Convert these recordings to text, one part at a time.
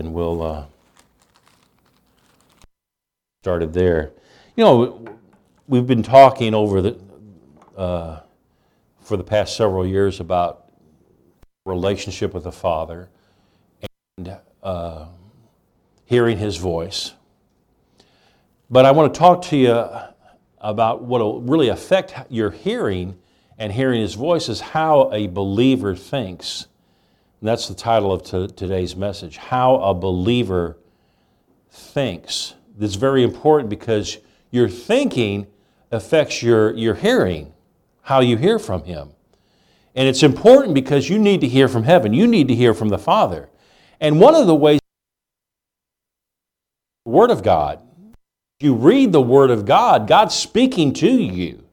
and we'll uh, it there. You know, we've been talking over the uh, for the past several years about relationship with the Father and uh, hearing His voice. But I want to talk to you about what will really affect your hearing and hearing His voice is how a believer thinks. And that's the title of today's message How a Believer Thinks. It's very important because your thinking affects your, your hearing, how you hear from Him. And it's important because you need to hear from heaven, you need to hear from the Father. And one of the ways, the Word of God, you read the Word of God, God's speaking to you.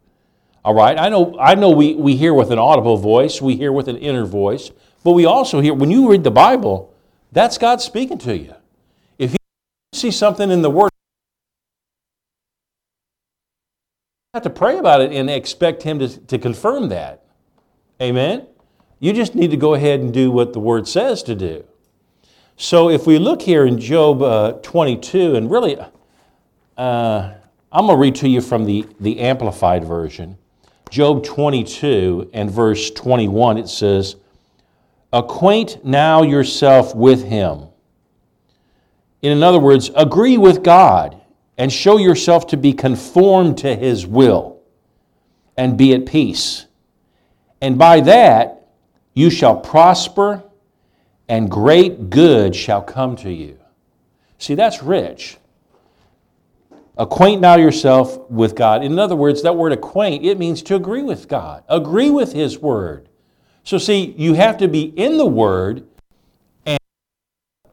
All right, I know, I know we, we hear with an audible voice, we hear with an inner voice, but we also hear, when you read the Bible, that's God speaking to you. If you see something in the Word, you have to pray about it and expect Him to, to confirm that. Amen? You just need to go ahead and do what the Word says to do. So if we look here in Job uh, 22, and really, uh, I'm going to read to you from the, the Amplified Version. Job 22 and verse 21, it says, Acquaint now yourself with him. In other words, agree with God and show yourself to be conformed to his will and be at peace. And by that you shall prosper and great good shall come to you. See, that's rich. Acquaint now yourself with God. In other words, that word acquaint, it means to agree with God, agree with His Word. So, see, you have to be in the Word and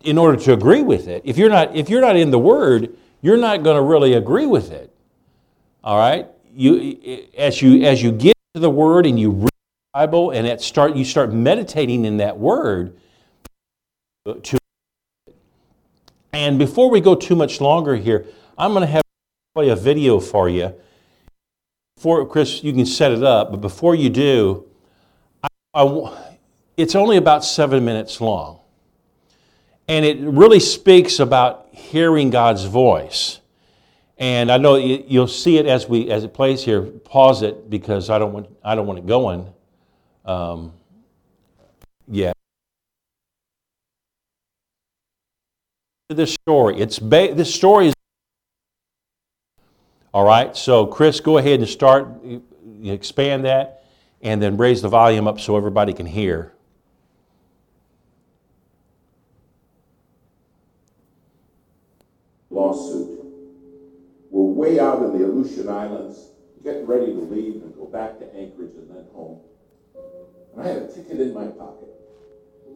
in order to agree with it. If you're not, if you're not in the Word, you're not going to really agree with it. All right? You, as, you, as you get to the Word and you read the Bible and it start, you start meditating in that Word, to and before we go too much longer here, I'm going to have play a video for you. For Chris, you can set it up, but before you do, It's only about seven minutes long. And it really speaks about hearing God's voice. And I know you'll see it as, we, as it plays here. Pause it because I don't want, I don't want it going um, yet. This story, it's ba- this story is all right, so Chris, go ahead and start, expand that, and then raise the volume up so everybody can hear. Lawsuit. We're way out in the Aleutian Islands, getting ready to leave and go back to Anchorage and then home. And I had a ticket in my pocket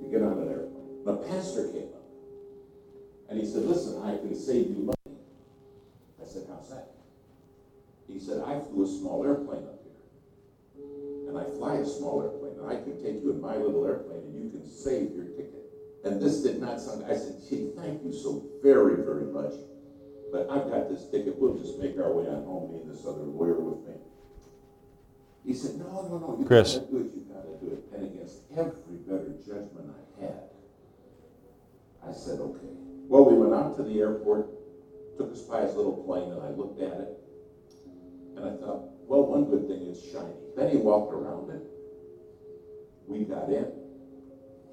to get on an airplane. A pastor came up and he said, Listen, I can save you money. I said, How's that? He said, I flew a small airplane up. And I fly a small airplane, and I can take you in my little airplane, and you can save your ticket. And this did not sound, I said, gee, thank you so very, very much. But I've got this ticket, we'll just make our way on home, me and this other lawyer with me. He said, no, no, no, you Chris. gotta do it, you gotta do it. And against every better judgment I had, I said, okay. Well, we went out to the airport, took us by his little plane, and I looked at it. And I thought, well, one good thing is shiny. Then he walked around it. We got in.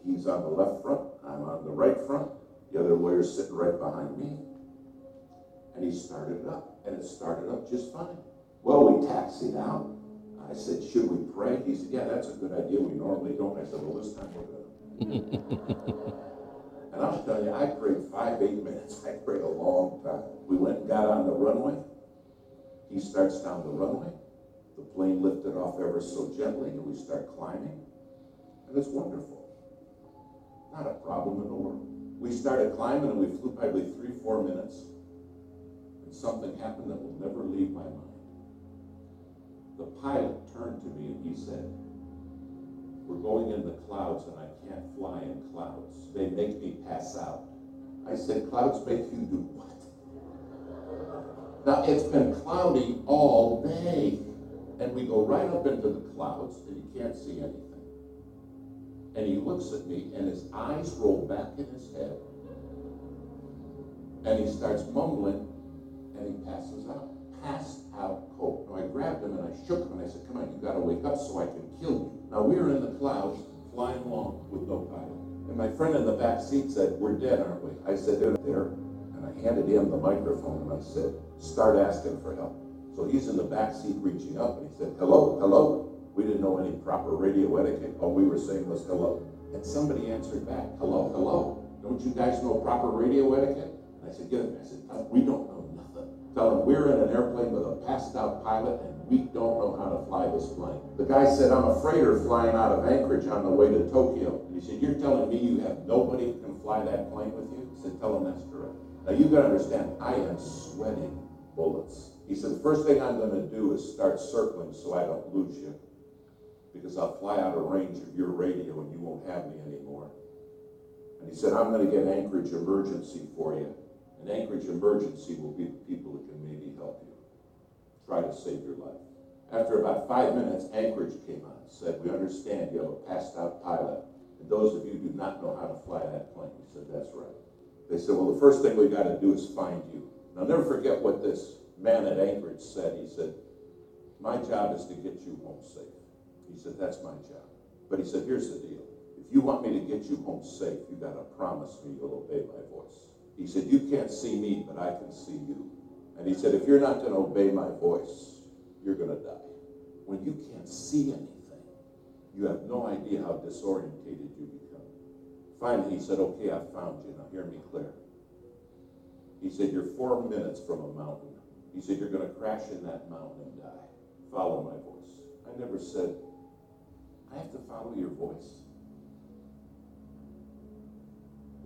He's on the left front. I'm on the right front. The other lawyer's sitting right behind me. And he started it up. And it started up just fine. Well, we taxied out. I said, should we pray? He said, yeah, that's a good idea. We normally don't. I said, well, this time we're going And I'm telling you, I prayed five, eight minutes. I prayed a long time. We went and got on the runway. He starts down the runway. The plane lifted off ever so gently, and we start climbing. And it's wonderful. Not a problem in the world. We started climbing, and we flew probably three, four minutes. And something happened that will never leave my mind. The pilot turned to me and he said, We're going in the clouds, and I can't fly in clouds. They make me pass out. I said, Clouds make you do what? Now, it's been cloudy all day, and we go right up into the clouds, and you can't see anything. And he looks at me, and his eyes roll back in his head, and he starts mumbling, and he passes out. Passed out cold. Now I grabbed him and I shook him and I said, Come on, you gotta wake up so I can kill you. Now we were in the clouds, flying along with no pilot. And my friend in the back seat said, We're dead, aren't we? I said, They're there. And I handed him the microphone and I said, Start asking for help. So he's in the back seat reaching up and he said, Hello, hello. We didn't know any proper radio etiquette. All we were saying was hello. And somebody answered back, Hello, hello. Don't you guys know proper radio etiquette? And I said, Get it. I said, We don't know nothing. Tell them we're in an airplane with a passed out pilot and we don't know how to fly this plane. The guy said, I'm a freighter flying out of Anchorage on the way to Tokyo. And he said, You're telling me you have nobody who can fly that plane with you? I said, Tell him that's correct. Now you've got to understand, I am sweating bullets. He said, The first thing I'm going to do is start circling so I don't lose you. Because I'll fly out of range of your radio and you won't have me anymore. And he said, I'm going to get Anchorage emergency for you. And Anchorage emergency will be the people that can maybe help you. Try to save your life. After about five minutes, Anchorage came on and said, We understand you have a passed out pilot. And those of you who do not know how to fly that plane. We said, That's right. They said, Well, the first thing we got to do is find you. I'll never forget what this man at Anchorage said. He said, My job is to get you home safe. He said, That's my job. But he said, Here's the deal. If you want me to get you home safe, you got to promise me you'll obey my voice. He said, You can't see me, but I can see you. And he said, If you're not going to obey my voice, you're going to die. When you can't see anything, you have no idea how disorientated you become. Finally, he said, Okay, I found you. Now hear me clear. He said, You're four minutes from a mountain. He said, You're going to crash in that mountain and die. Follow my voice. I never said, I have to follow your voice.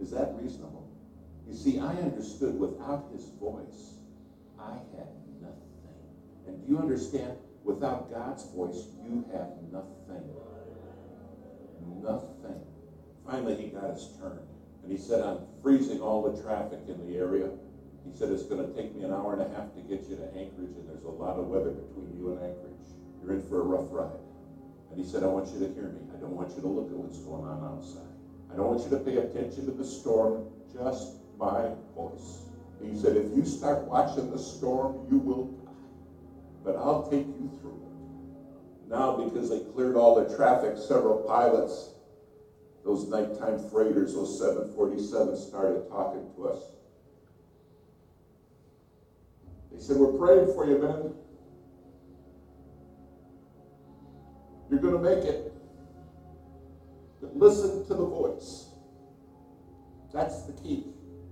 Is that reasonable? You see, I understood without his voice, I had nothing. And do you understand? Without God's voice, you have nothing. Nothing. Finally, he got his turn. And he said, I'm freezing all the traffic in the area. He said, It's going to take me an hour and a half to get you to Anchorage, and there's a lot of weather between you and Anchorage. You're in for a rough ride. And he said, I want you to hear me. I don't want you to look at what's going on outside. I don't want you to pay attention to the storm, just my voice. He said, If you start watching the storm, you will die. But I'll take you through it. Now, because they cleared all the traffic, several pilots, those nighttime freighters, those 747s, started talking to us. They said, We're praying for you, man. You're going to make it. But listen to the voice. That's the key.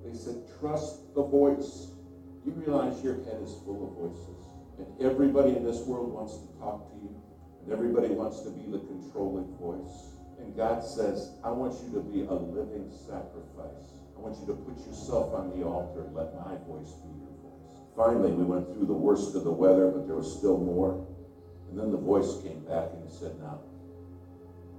They said, trust the voice. You realize your head is full of voices. And everybody in this world wants to talk to you. And everybody wants to be the controlling voice. And God says, I want you to be a living sacrifice. I want you to put yourself on the altar and let my voice be your. Finally, we went through the worst of the weather, but there was still more. And then the voice came back and he said, Now,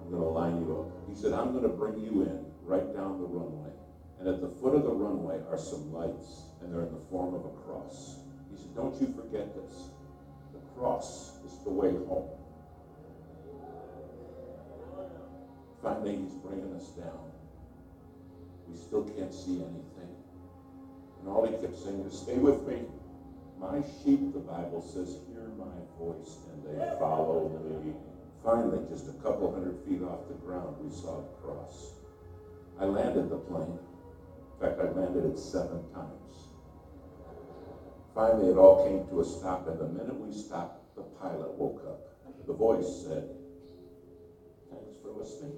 I'm going to line you up. He said, I'm going to bring you in right down the runway. And at the foot of the runway are some lights, and they're in the form of a cross. He said, Don't you forget this. The cross is the way home. Finally, he's bringing us down. We still can't see anything. And all he kept saying is, Stay with me. My sheep, the Bible says, hear my voice and they follow me. Finally, just a couple hundred feet off the ground, we saw the cross. I landed the plane. In fact, I landed it seven times. Finally, it all came to a stop, and the minute we stopped, the pilot woke up. The voice said, Thanks for listening.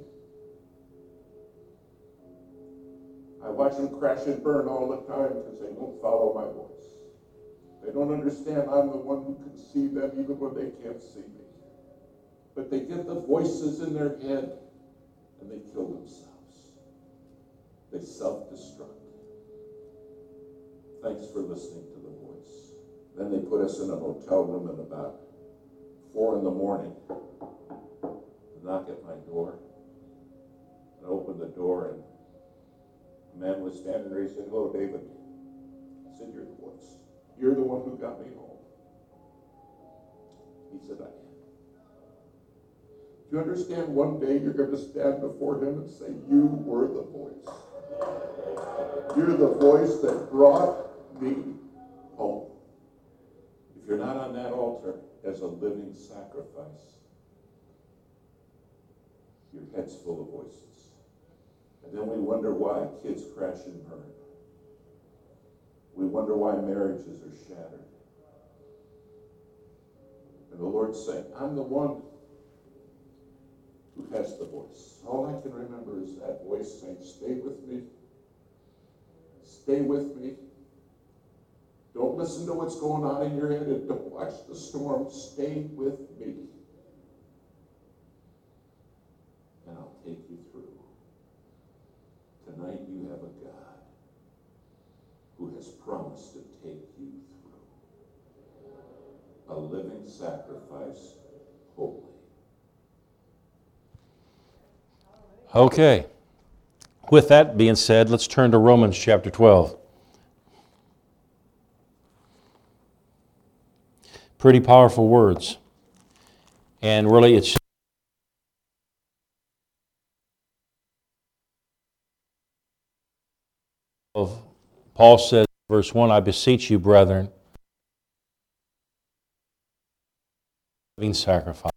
I watch them crash and burn all the time because they don't follow my voice. Don't understand I'm the one who can see them even when they can't see me. But they get the voices in their head and they kill themselves. They self destruct. Thanks for listening to the voice. Then they put us in a hotel room at about four in the morning. Knock at my door. I open the door and a man was standing there. He said, Hello, David. I said, You're the voice. You're the one who got me home. He said, I am. Do you understand one day you're going to stand before him and say, You were the voice? You're the voice that brought me home. If you're not on that altar as a living sacrifice, your head's full of voices. And then we wonder why kids crash and burn. We wonder why marriages are shattered. And the Lord's saying, I'm the one who has the voice. All I can remember is that voice saying, Stay with me. Stay with me. Don't listen to what's going on in your head and don't watch the storm. Stay with me. And I'll take you through. Tonight you have a God who has promised to take you through. A living sacrifice, holy. Okay. With that being said, let's turn to Romans chapter 12. Pretty powerful words. And really, it's Paul says, verse 1 I beseech you, brethren, living sacrifice,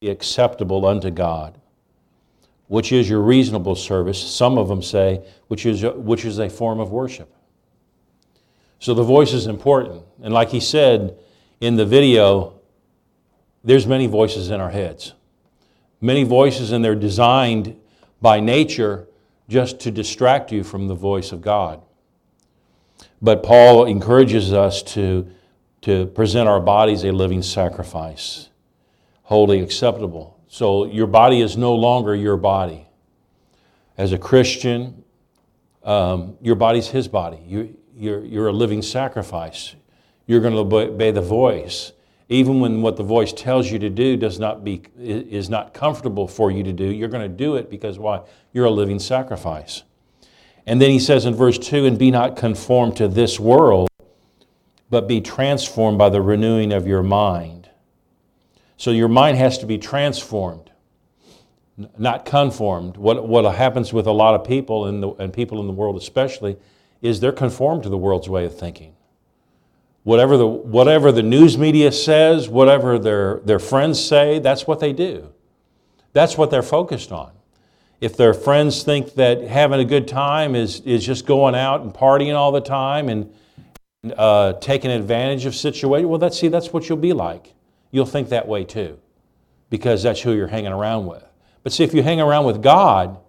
be acceptable unto God which is your reasonable service. Some of them say, which is, which is a form of worship. So the voice is important. And like he said in the video, there's many voices in our heads. Many voices, and they're designed by nature just to distract you from the voice of God. But Paul encourages us to, to present our bodies a living sacrifice, wholly acceptable so your body is no longer your body. As a Christian, um, your body's his body. You, you're, you're a living sacrifice. You're going to obey the voice. Even when what the voice tells you to do does not be, is not comfortable for you to do, you're going to do it because why? You're a living sacrifice. And then he says in verse 2 and be not conformed to this world, but be transformed by the renewing of your mind so your mind has to be transformed, not conformed. What, what happens with a lot of people, in the, and people in the world especially, is they're conformed to the world's way of thinking. Whatever the, whatever the news media says, whatever their, their friends say, that's what they do. That's what they're focused on. If their friends think that having a good time is, is just going out and partying all the time and uh, taking advantage of situations, well, that's, see, that's what you'll be like you'll think that way too, because that's who you're hanging around with. But see, if you hang around with God,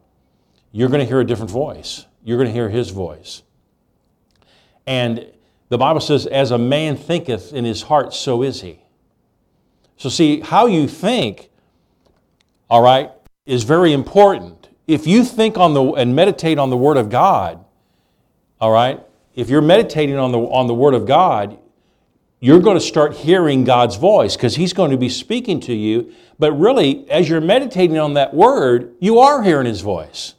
you're going to hear a different voice. You're going to hear His voice. And the Bible says, as a man thinketh in his heart, so is he. So, see, how you think, all right, is very important. If you think on the and meditate on the Word of God, all right, if you're meditating on the, on the Word of God, you're going to start hearing God's voice because He's going to be speaking to you. But really, as you're meditating on that word, you are hearing His voice.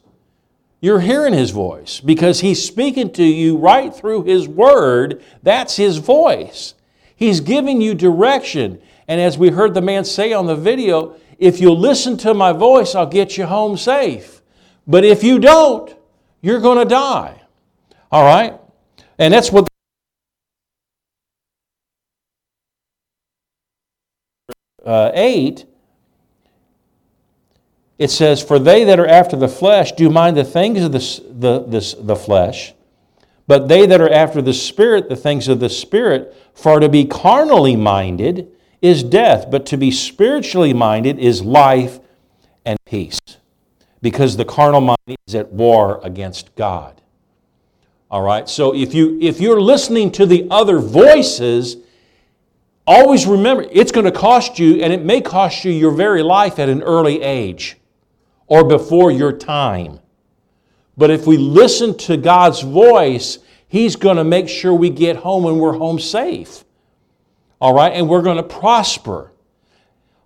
You're hearing His voice because He's speaking to you right through His word. That's His voice. He's giving you direction. And as we heard the man say on the video, if you'll listen to my voice, I'll get you home safe. But if you don't, you're going to die. All right? And that's what uh, 8, it says, For they that are after the flesh do mind the things of the, the, the, the flesh, but they that are after the Spirit, the things of the Spirit. For to be carnally minded is death, but to be spiritually minded is life and peace. Because the carnal mind is at war against God. All right, so if, you, if you're listening to the other voices, always remember it's going to cost you, and it may cost you your very life at an early age or before your time. But if we listen to God's voice, He's going to make sure we get home and we're home safe. All right? And we're going to prosper.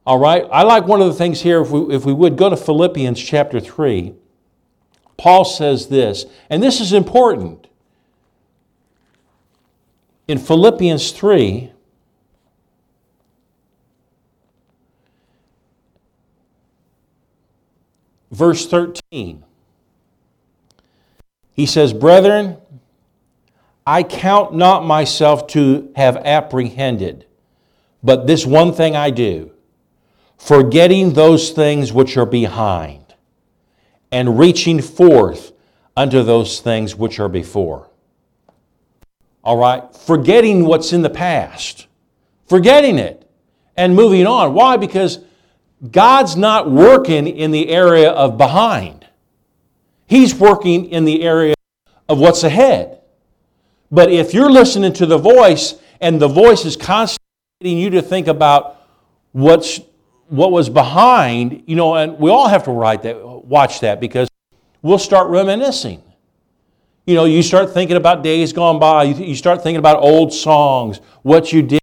All right? I like one of the things here, if we, if we would go to Philippians chapter 3. Paul says this, and this is important. In Philippians 3, verse 13. He says, Brethren, I count not myself to have apprehended, but this one thing I do, forgetting those things which are behind, and reaching forth unto those things which are before. All right? Forgetting what's in the past, forgetting it, and moving on. Why? Because God's not working in the area of behind, He's working in the area of what's ahead. But if you're listening to the voice and the voice is constantly getting you to think about what's what was behind, you know, and we all have to write that, watch that because we'll start reminiscing. You know, you start thinking about days gone by. You, start thinking about old songs, what you did,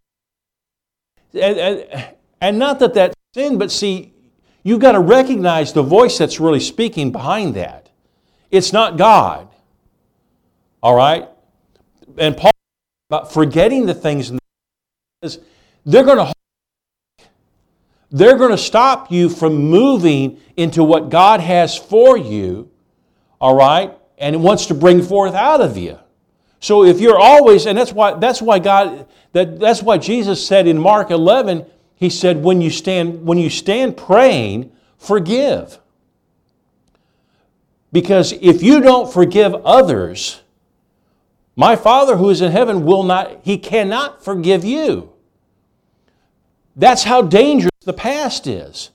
and, and, and not that that's sin, but see, you've got to recognize the voice that's really speaking behind that. It's not God. All right and Paul about forgetting the things in the they're going to they're going to stop you from moving into what God has for you, all right, and it wants to bring forth out of you. So if you're always, and that's why that's why God that, that's why Jesus said in Mark 11, he said, when you stand when you stand praying, forgive. Because if you don't forgive others, my Father who is in heaven will not, he cannot forgive you. That's how dangerous the past is.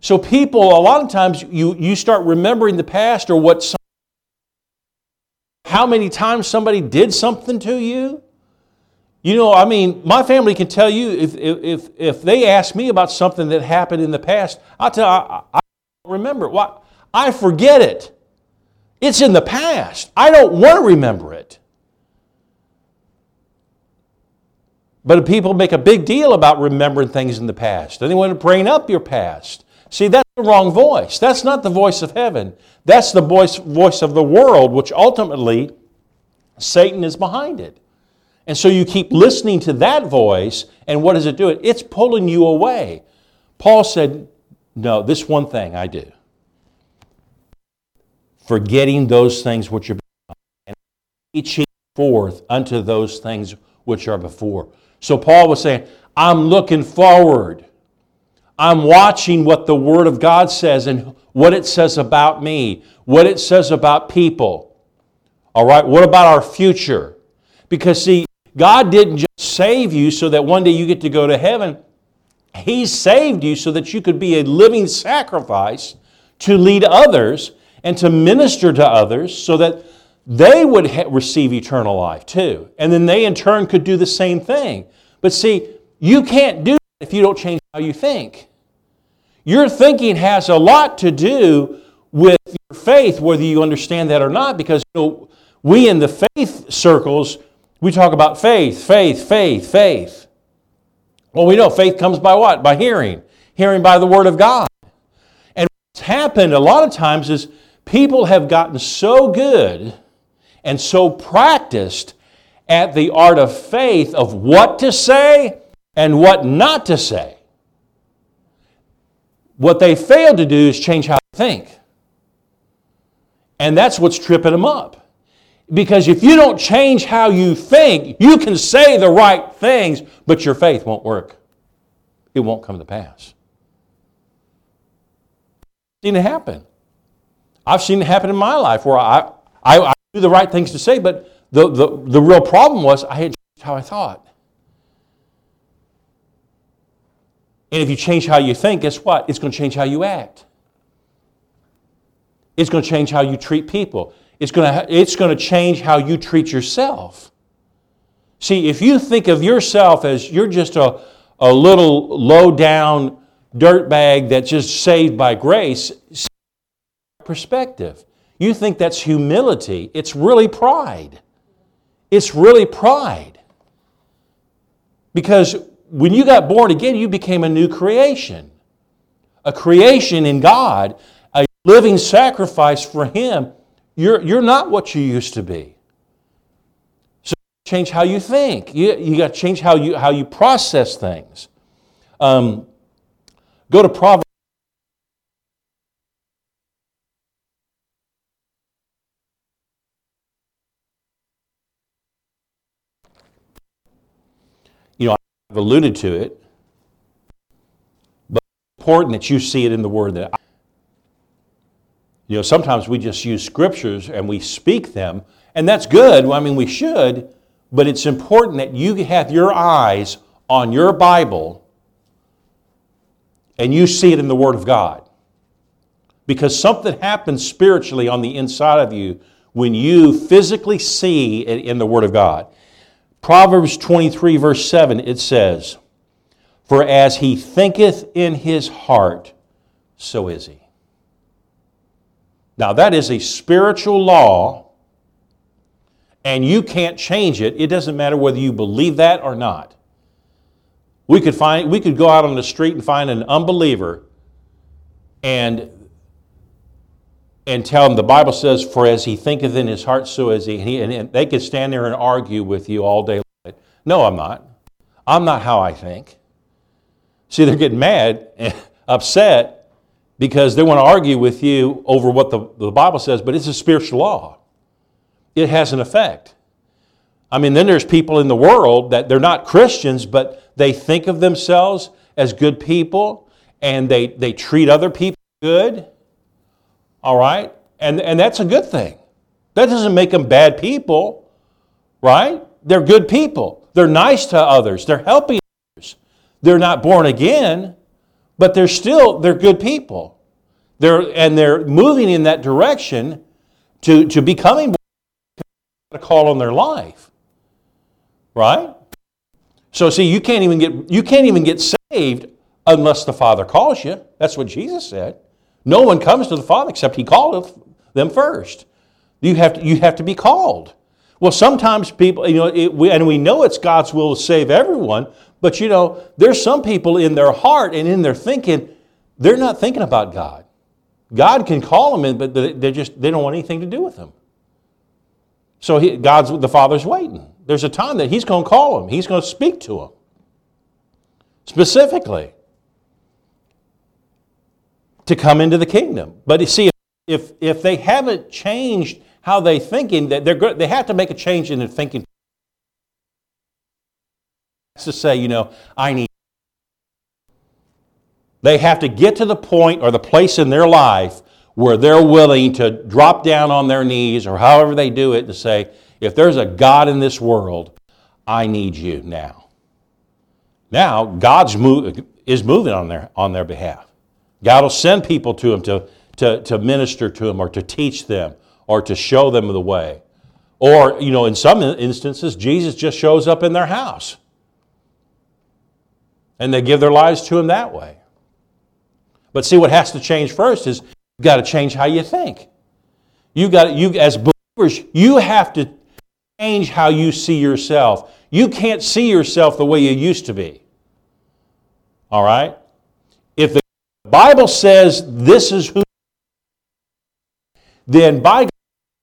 So people, a lot of times, you, you start remembering the past or what some, how many times somebody did something to you. You know, I mean, my family can tell you if, if, if they ask me about something that happened in the past, I'll tell I, I don't remember. Why? I forget it. It's in the past. I don't want to remember it. But people make a big deal about remembering things in the past. They want to bring up your past. See, that's the wrong voice. That's not the voice of heaven. That's the voice, voice of the world, which ultimately Satan is behind it. And so you keep listening to that voice, and what does it do? It's pulling you away. Paul said, No, this one thing I do. Forgetting those things which are behind, and reaching forth unto those things which are before. So Paul was saying, I'm looking forward. I'm watching what the Word of God says and what it says about me, what it says about people. All right, what about our future? Because, see, God didn't just save you so that one day you get to go to heaven. He saved you so that you could be a living sacrifice to lead others and to minister to others so that they would ha- receive eternal life too. And then they in turn could do the same thing. But see, you can't do that if you don't change how you think. Your thinking has a lot to do with your faith, whether you understand that or not, because you know, we in the faith circles, we talk about faith, faith, faith, faith. Well, we know faith comes by what? By hearing. Hearing by the Word of God. And what's happened a lot of times is people have gotten so good and so practiced at the art of faith of what to say and what not to say. What they fail to do is change how they think. And that's what's tripping them up. Because if you don't change how you think, you can say the right things, but your faith won't work. It won't come to pass. I've seen it happen. I've seen it happen in my life where I, I, I do the right things to say, but the, the, the real problem was I had changed how I thought. And if you change how you think, guess what? It's going to change how you act. It's going to change how you treat people. It's going to, it's going to change how you treat yourself. See, if you think of yourself as you're just a, a little low down dirtbag that's just saved by grace, perspective. You think that's humility. It's really pride. It's really pride. Because when you got born again, you became a new creation. A creation in God, a living sacrifice for Him. You're, you're not what you used to be. So change how you think. You, you got to change how you, how you process things. Um, go to Proverbs. You know, I've alluded to it, but it's important that you see it in the Word that I you know, sometimes we just use scriptures and we speak them, and that's good. I mean, we should, but it's important that you have your eyes on your Bible and you see it in the Word of God. Because something happens spiritually on the inside of you when you physically see it in the Word of God. Proverbs 23, verse 7, it says, For as he thinketh in his heart, so is he. Now, that is a spiritual law, and you can't change it. It doesn't matter whether you believe that or not. We could, find, we could go out on the street and find an unbeliever and, and tell him the Bible says, For as he thinketh in his heart, so is he. And, he, and they could stand there and argue with you all day long. No, I'm not. I'm not how I think. See, they're getting mad and upset because they want to argue with you over what the, the Bible says, but it's a spiritual law. It has an effect. I mean, then there's people in the world that they're not Christians, but they think of themselves as good people and they, they treat other people good. All right? And, and that's a good thing. That doesn't make them bad people, right? They're good people. They're nice to others. They're helping others. They're not born again, but they're still they're good people. They're and they're moving in that direction to, to becoming a call on their life. Right? So see, you can't even get you can't even get saved unless the Father calls you. That's what Jesus said. No one comes to the Father except He calleth them first. You have to, you have to be called. Well, sometimes people, you know, it, we, and we know it's God's will to save everyone, but you know, there's some people in their heart and in their thinking, they're not thinking about God. God can call them in, but they just they don't want anything to do with them. So he, God's the Father's waiting. There's a time that He's going to call them. He's going to speak to them specifically to come into the kingdom. But you see, if if they haven't changed how they thinking, that they're they have to make a change in their thinking. To say, you know, I need. They have to get to the point or the place in their life where they're willing to drop down on their knees or however they do it to say, if there's a God in this world, I need you now. Now, God's move, is moving on their, on their behalf. God will send people to them to, to, to minister to them or to teach them or to show them the way. Or, you know, in some instances, Jesus just shows up in their house. And they give their lives to him that way. But see, what has to change first is you've got to change how you think. You got you as believers, you have to change how you see yourself. You can't see yourself the way you used to be. All right? If the Bible says this is who, then by God,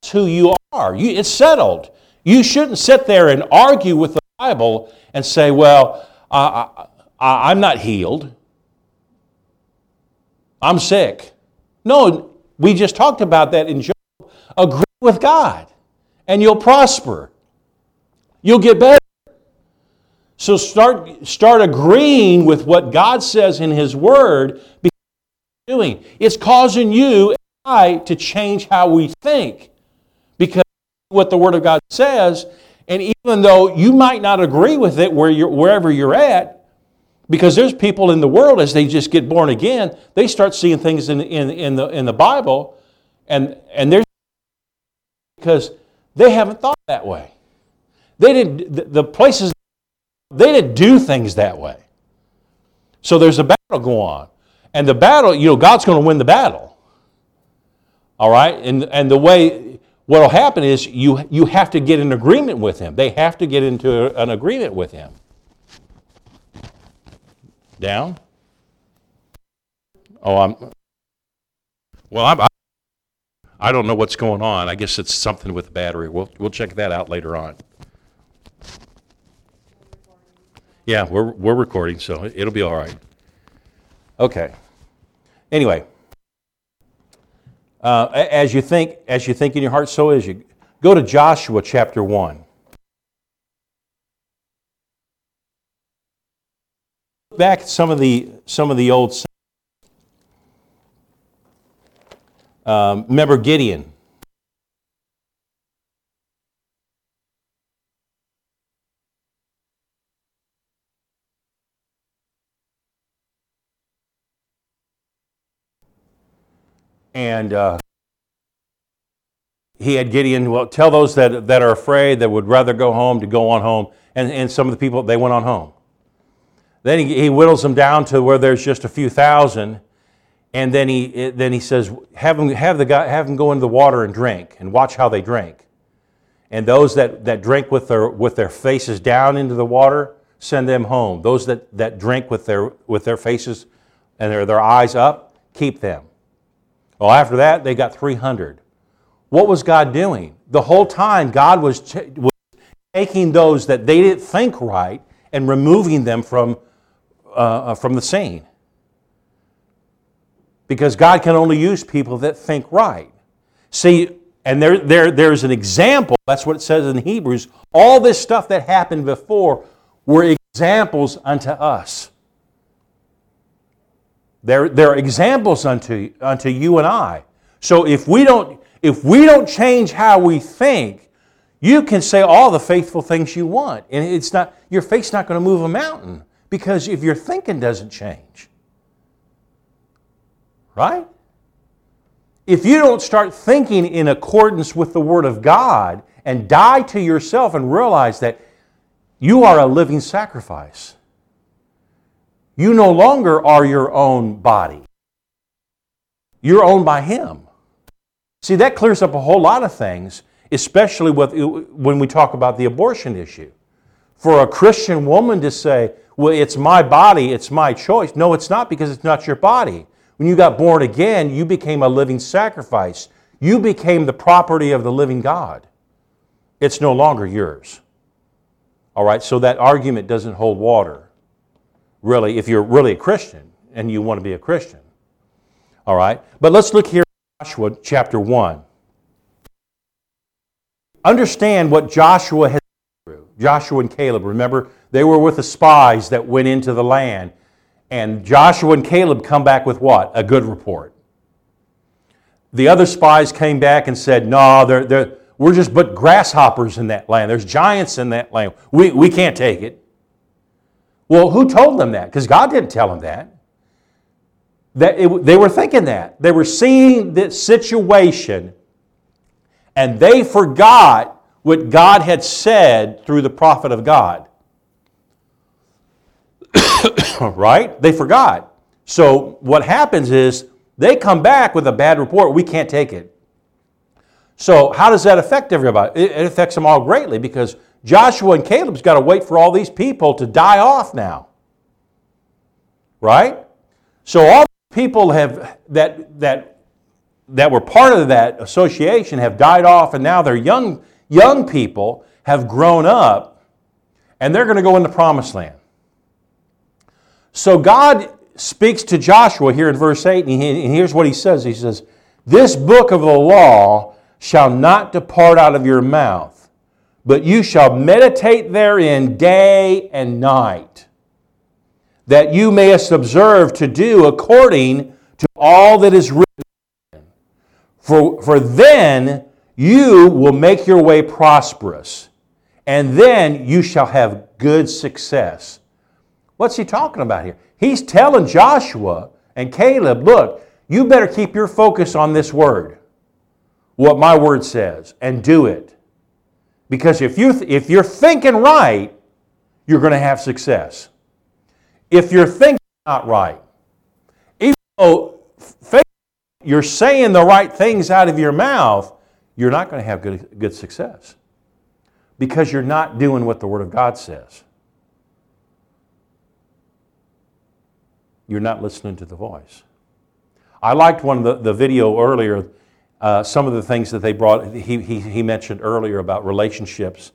that's who you are. You, it's settled. You shouldn't sit there and argue with the Bible and say, well, I, I'm not healed. I'm sick. No, we just talked about that in Job. Agree with God and you'll prosper. You'll get better. So start, start agreeing with what God says in His Word because doing. It's causing you and I to change how we think. Because what the Word of God says, and even though you might not agree with it where you're, wherever you're at, because there's people in the world, as they just get born again, they start seeing things in, in, in, the, in the Bible, and, and there's because they haven't thought that way. They didn't, the places, they didn't do things that way. So there's a battle going on. And the battle, you know, God's going to win the battle. All right? And, and the way, what will happen is you, you have to get an agreement with Him. They have to get into an agreement with Him. Down? Oh, I'm, well, I'm, I don't know what's going on. I guess it's something with the battery. We'll, we'll check that out later on. Yeah, we're, we're recording, so it'll be all right. Okay. Anyway, uh, as you think, as you think in your heart, so is you. Go to Joshua chapter one. Back at some of the some of the old. Um, remember Gideon. And uh, he had Gideon, well, tell those that, that are afraid, that would rather go home, to go on home. And, and some of the people, they went on home. Then he, he whittles them down to where there's just a few thousand. And then he, then he says, have them, have, the guy, have them go into the water and drink, and watch how they drink. And those that, that drink with their, with their faces down into the water, send them home. Those that, that drink with their, with their faces and their, their eyes up, keep them. Well, after that, they got 300. What was God doing? The whole time, God was, ch- was taking those that they didn't think right and removing them from, uh, uh, from the scene. Because God can only use people that think right. See, and there, there, there's an example, that's what it says in Hebrews. All this stuff that happened before were examples unto us. They're, they're examples unto, unto you and I. So if we don't if we don't change how we think, you can say all the faithful things you want, and it's not your faith's not going to move a mountain because if your thinking doesn't change, right? If you don't start thinking in accordance with the Word of God and die to yourself and realize that you are a living sacrifice, you no longer are your own body. You're owned by Him. See, that clears up a whole lot of things, especially with, when we talk about the abortion issue. For a Christian woman to say, well, it's my body, it's my choice. No, it's not because it's not your body. When you got born again, you became a living sacrifice. You became the property of the living God. It's no longer yours. All right, so that argument doesn't hold water, really, if you're really a Christian and you want to be a Christian. All right, but let's look here Joshua chapter 1. Understand what Joshua has. Joshua and Caleb, remember, they were with the spies that went into the land. And Joshua and Caleb come back with what? A good report. The other spies came back and said, No, they're, they're, we're just but grasshoppers in that land. There's giants in that land. We, we can't take it. Well, who told them that? Because God didn't tell them that. That it, they were thinking that. They were seeing this situation and they forgot what God had said through the prophet of God. right? They forgot. So what happens is they come back with a bad report. We can't take it. So how does that affect everybody? It affects them all greatly because Joshua and Caleb's got to wait for all these people to die off now. Right? So all the people have that that that were part of that association have died off and now they're young young people have grown up and they're going to go into the promised land so god speaks to joshua here in verse 8 and, he, and here's what he says he says this book of the law shall not depart out of your mouth but you shall meditate therein day and night that you mayest observe to do according to all that is written. For, for then you will make your way prosperous, and then you shall have good success. What's he talking about here? He's telling Joshua and Caleb, look, you better keep your focus on this word, what my word says, and do it. Because if, you th- if you're thinking right, you're going to have success if you're thinking not right. Even though you're saying the right things out of your mouth, you're not going to have good, good success because you're not doing what the Word of God says. You're not listening to the voice. I liked one of the, the video earlier, uh, some of the things that they brought, he, he, he mentioned earlier about relationships,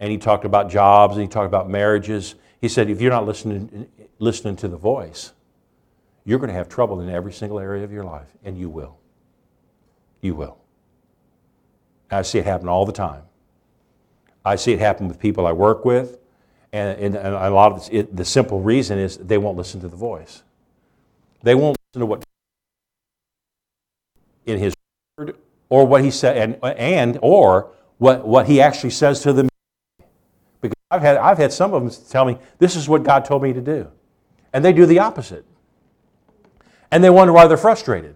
and he talked about jobs, and he talked about marriages. He said, if you're not listening, listening to the voice, you're going to have trouble in every single area of your life, and you will. You will. I see it happen all the time. I see it happen with people I work with, And, and, and a lot of it, the simple reason is they won't listen to the voice. They won't listen to what in His Word or what He said, and, and or what, what He actually says to them. Because I've had, I've had some of them tell me, this is what God told me to do. And they do the opposite. And they wonder why they're frustrated.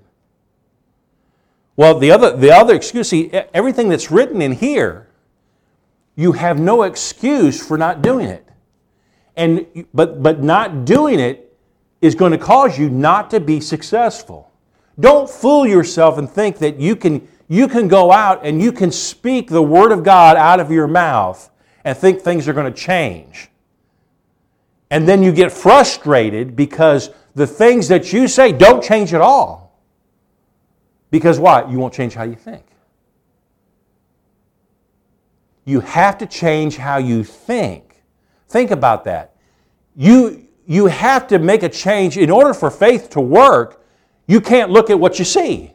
Well, the other, the other excuse, see, everything that's written in here, you have no excuse for not doing it. And, but, but not doing it is going to cause you not to be successful. Don't fool yourself and think that you can, you can go out and you can speak the Word of God out of your mouth and think things are going to change. And then you get frustrated because the things that you say don't change at all. Because why? You won't change how you think. You have to change how you think. Think about that. You, you have to make a change. In order for faith to work, you can't look at what you see.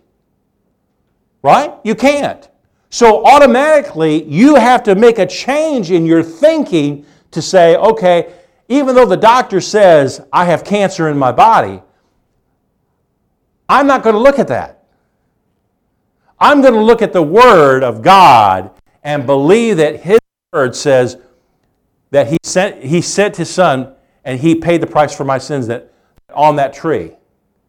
Right? You can't. So automatically, you have to make a change in your thinking to say, okay, even though the doctor says I have cancer in my body, I'm not going to look at that. I'm going to look at the Word of God and believe that His Word says that He sent, he sent His Son and He paid the price for my sins that, on that tree.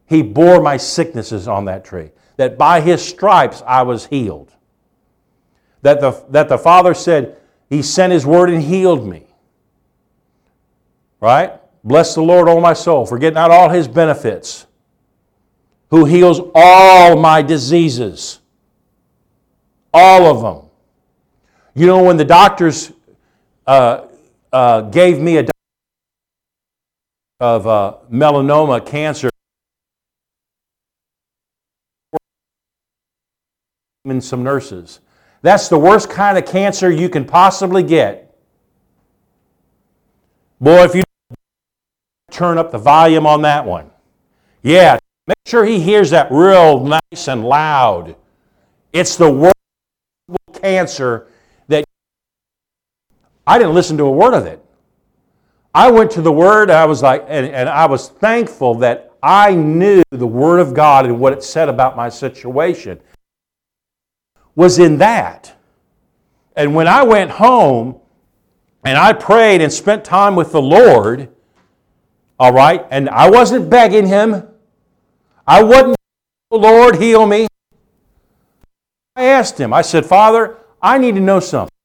He bore my sicknesses on that tree. That by His stripes I was healed. That the, that the Father said He sent His Word and healed me. Right? Bless the Lord, O my soul, forget not all His benefits, who heals all my diseases. All of them. You know, when the doctors uh, uh, gave me a of uh, melanoma cancer, and some nurses. That's the worst kind of cancer you can possibly get. Boy, if you turn up the volume on that one. Yeah, make sure he hears that real nice and loud. It's the worst cancer that I didn't listen to a word of it. I went to the Word, I was like, and, and I was thankful that I knew the Word of God and what it said about my situation was in that. And when I went home and I prayed and spent time with the Lord, all right, and I wasn't begging Him, I wasn't, oh, Lord, heal me. I asked Him, I said, Father, I need to know something.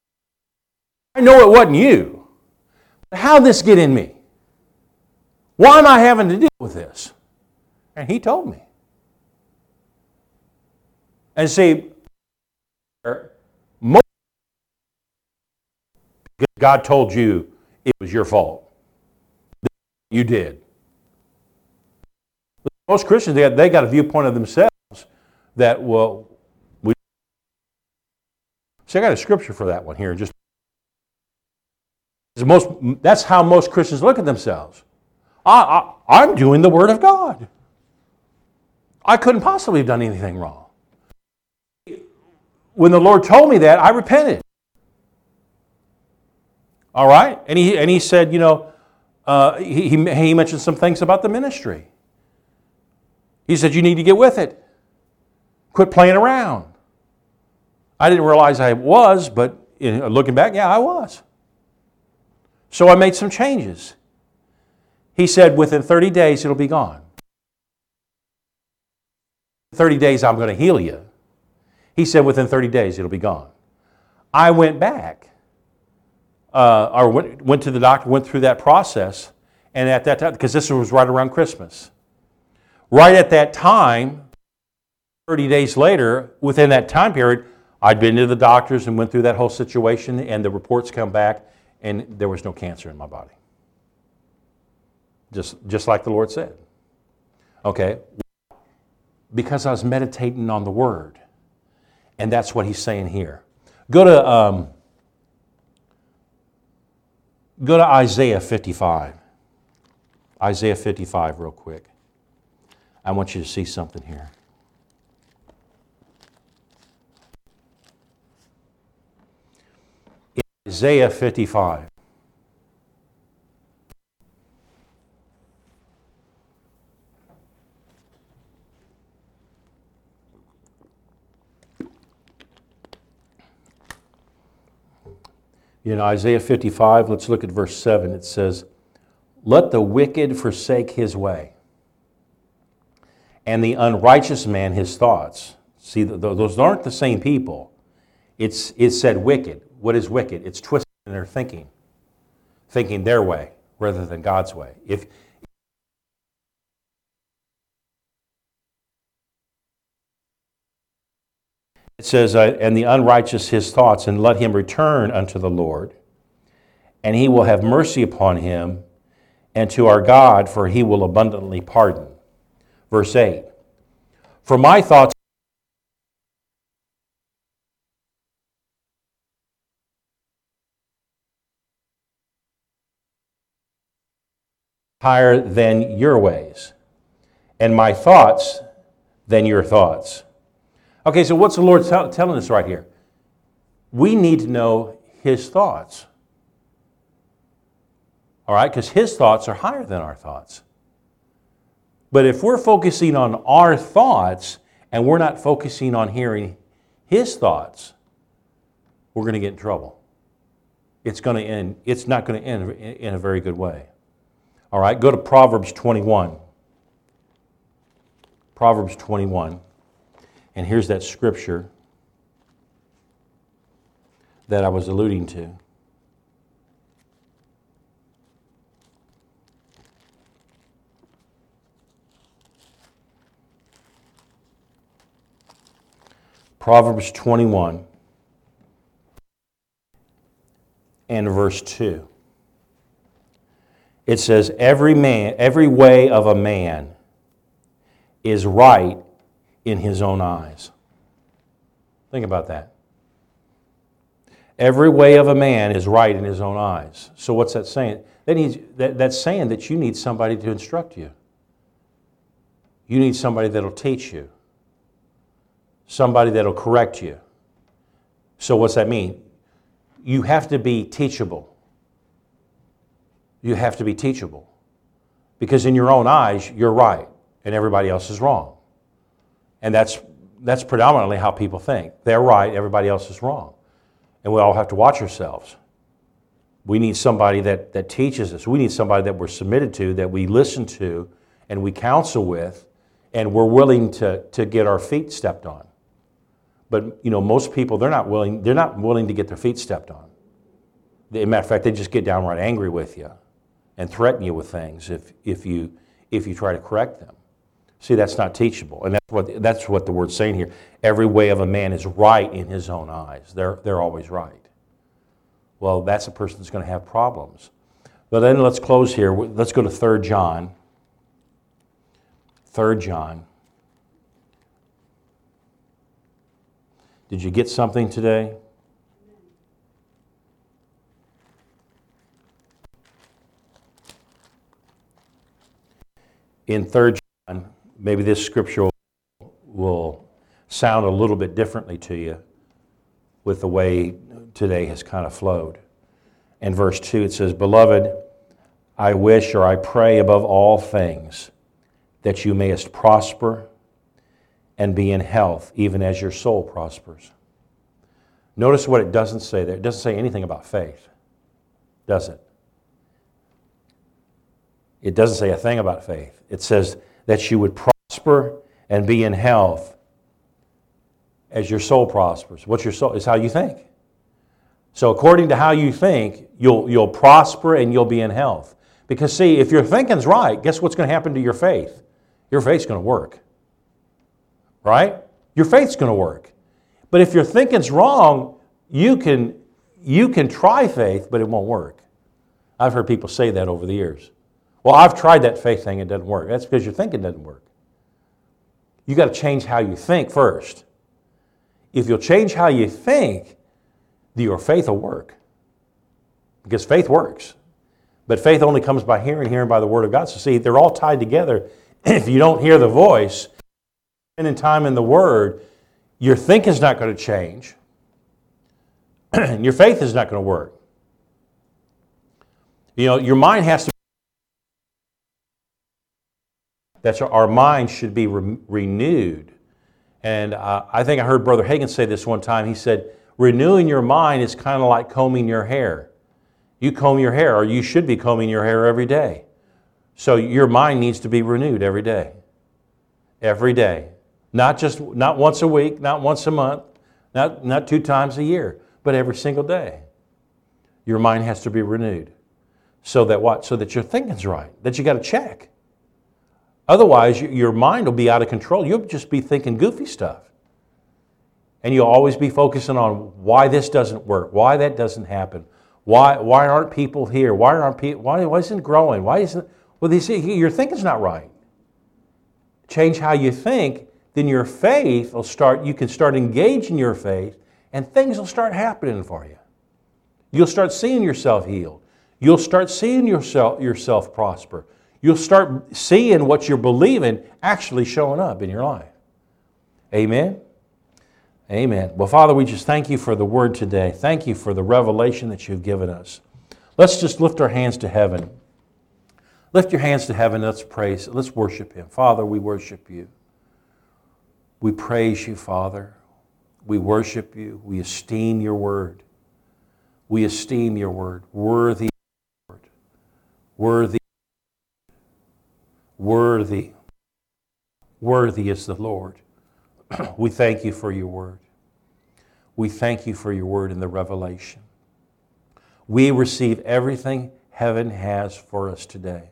I know it wasn't you. But how'd this get in me? Why am I having to deal with this? And He told me. And see, most God told you it was your fault. You did. Most Christians, they got, they got a viewpoint of themselves that, well, we. See, I got a scripture for that one here. Just most, that's how most Christians look at themselves. I, I, I'm doing the Word of God. I couldn't possibly have done anything wrong when the Lord told me that, I repented. All right? And he, and he said, you know, uh, he, he he mentioned some things about the ministry. He said, you need to get with it. Quit playing around. I didn't realize I was, but looking back, yeah, I was. So I made some changes. He said, within 30 days, it'll be gone. 30 days, I'm going to heal you. He said within 30 days it'll be gone. I went back, uh, or went, went to the doctor, went through that process, and at that time, because this was right around Christmas, right at that time, 30 days later, within that time period, I'd been to the doctors and went through that whole situation, and the reports come back, and there was no cancer in my body. Just, just like the Lord said. Okay? Because I was meditating on the Word. And that's what he's saying here. Go to, um, go to Isaiah 55. Isaiah 55, real quick. I want you to see something here. Isaiah 55. In Isaiah 55, let's look at verse 7. It says, Let the wicked forsake his way, and the unrighteous man his thoughts. See, those aren't the same people. It's, it said wicked. What is wicked? It's twisted in their thinking, thinking their way rather than God's way. If, it says, and the unrighteous his thoughts, and let him return unto the Lord, and he will have mercy upon him, and to our God, for he will abundantly pardon. Verse 8 For my thoughts higher than your ways, and my thoughts than your thoughts. Okay, so what's the Lord t- telling us right here? We need to know His thoughts. All right, because His thoughts are higher than our thoughts. But if we're focusing on our thoughts and we're not focusing on hearing His thoughts, we're going to get in trouble. It's going to end, it's not going to end in a very good way. All right, go to Proverbs 21. Proverbs 21. And here's that scripture that I was alluding to. Proverbs 21 and verse 2. It says, Every man, every way of a man is right in his own eyes. Think about that. Every way of a man is right in his own eyes. So what's that saying? That he's, that, that's saying that you need somebody to instruct you. You need somebody that'll teach you. Somebody that'll correct you. So what's that mean? You have to be teachable. You have to be teachable. Because in your own eyes, you're right and everybody else is wrong. And that's, that's predominantly how people think. They're right, everybody else is wrong. And we all have to watch ourselves. We need somebody that, that teaches us. We need somebody that we're submitted to, that we listen to, and we counsel with, and we're willing to, to get our feet stepped on. But you know, most people they're not willing, they're not willing to get their feet stepped on. As a matter of fact, they just get downright angry with you and threaten you with things if, if, you, if you try to correct them. See, that's not teachable. And that's what, that's what the word's saying here. Every way of a man is right in his own eyes. They're, they're always right. Well, that's a person that's going to have problems. But then let's close here. Let's go to 3 John. 3 John. Did you get something today? In 3 John, maybe this scripture will sound a little bit differently to you with the way today has kind of flowed. In verse 2, it says, Beloved, I wish or I pray above all things that you mayest prosper and be in health, even as your soul prospers. Notice what it doesn't say there. It doesn't say anything about faith, does it? It doesn't say a thing about faith. It says that you would prosper and be in health as your soul prospers. What's your soul? Is how you think. So according to how you think, you'll, you'll prosper and you'll be in health. Because see, if your thinking's right, guess what's going to happen to your faith? Your faith's going to work. Right? Your faith's going to work. But if your thinking's wrong, you can, you can try faith, but it won't work. I've heard people say that over the years. Well, I've tried that faith thing, it doesn't work. That's because your thinking doesn't work. You got to change how you think first. If you'll change how you think, your faith will work. Because faith works. But faith only comes by hearing, hearing by the word of God. So see, they're all tied together. if you don't hear the voice, spending time in the word, your thinking's not going to change. your faith is not going to work. You know, your mind has to That's our mind should be re- renewed. And uh, I think I heard Brother Hagin say this one time. He said, renewing your mind is kind of like combing your hair. You comb your hair, or you should be combing your hair every day. So your mind needs to be renewed every day. Every day. Not just not once a week, not once a month, not, not two times a year, but every single day. Your mind has to be renewed. So that what? So that your thinking's right. That you got to check. Otherwise, your mind will be out of control. You'll just be thinking goofy stuff. And you'll always be focusing on why this doesn't work, why that doesn't happen, why, why aren't people here, why aren't people, why, why isn't growing, why isn't, well, you see, your thinking's not right. Change how you think, then your faith will start, you can start engaging your faith, and things will start happening for you. You'll start seeing yourself healed. You'll start seeing yourself, yourself prosper. You'll start seeing what you're believing actually showing up in your life. Amen? Amen. Well, Father, we just thank you for the word today. Thank you for the revelation that you've given us. Let's just lift our hands to heaven. Lift your hands to heaven. Let's praise. Let's worship Him. Father, we worship you. We praise you, Father. We worship you. We esteem your word. We esteem your word. Worthy, Lord. Worthy. Worthy. Worthy is the Lord. we thank you for your word. We thank you for your word in the revelation. We receive everything heaven has for us today.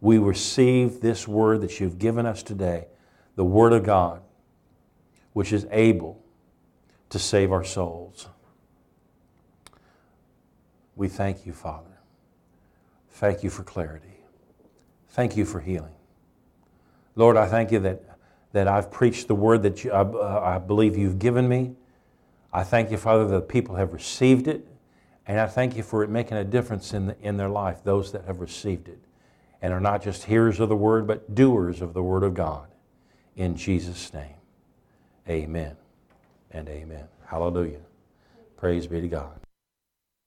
We receive this word that you've given us today, the word of God, which is able to save our souls. We thank you, Father. Thank you for clarity. Thank you for healing. Lord, I thank you that, that I've preached the word that you, I, uh, I believe you've given me. I thank you, Father, that people have received it. And I thank you for it making a difference in, the, in their life, those that have received it and are not just hearers of the word, but doers of the word of God. In Jesus' name, amen and amen. Hallelujah. Praise be to God.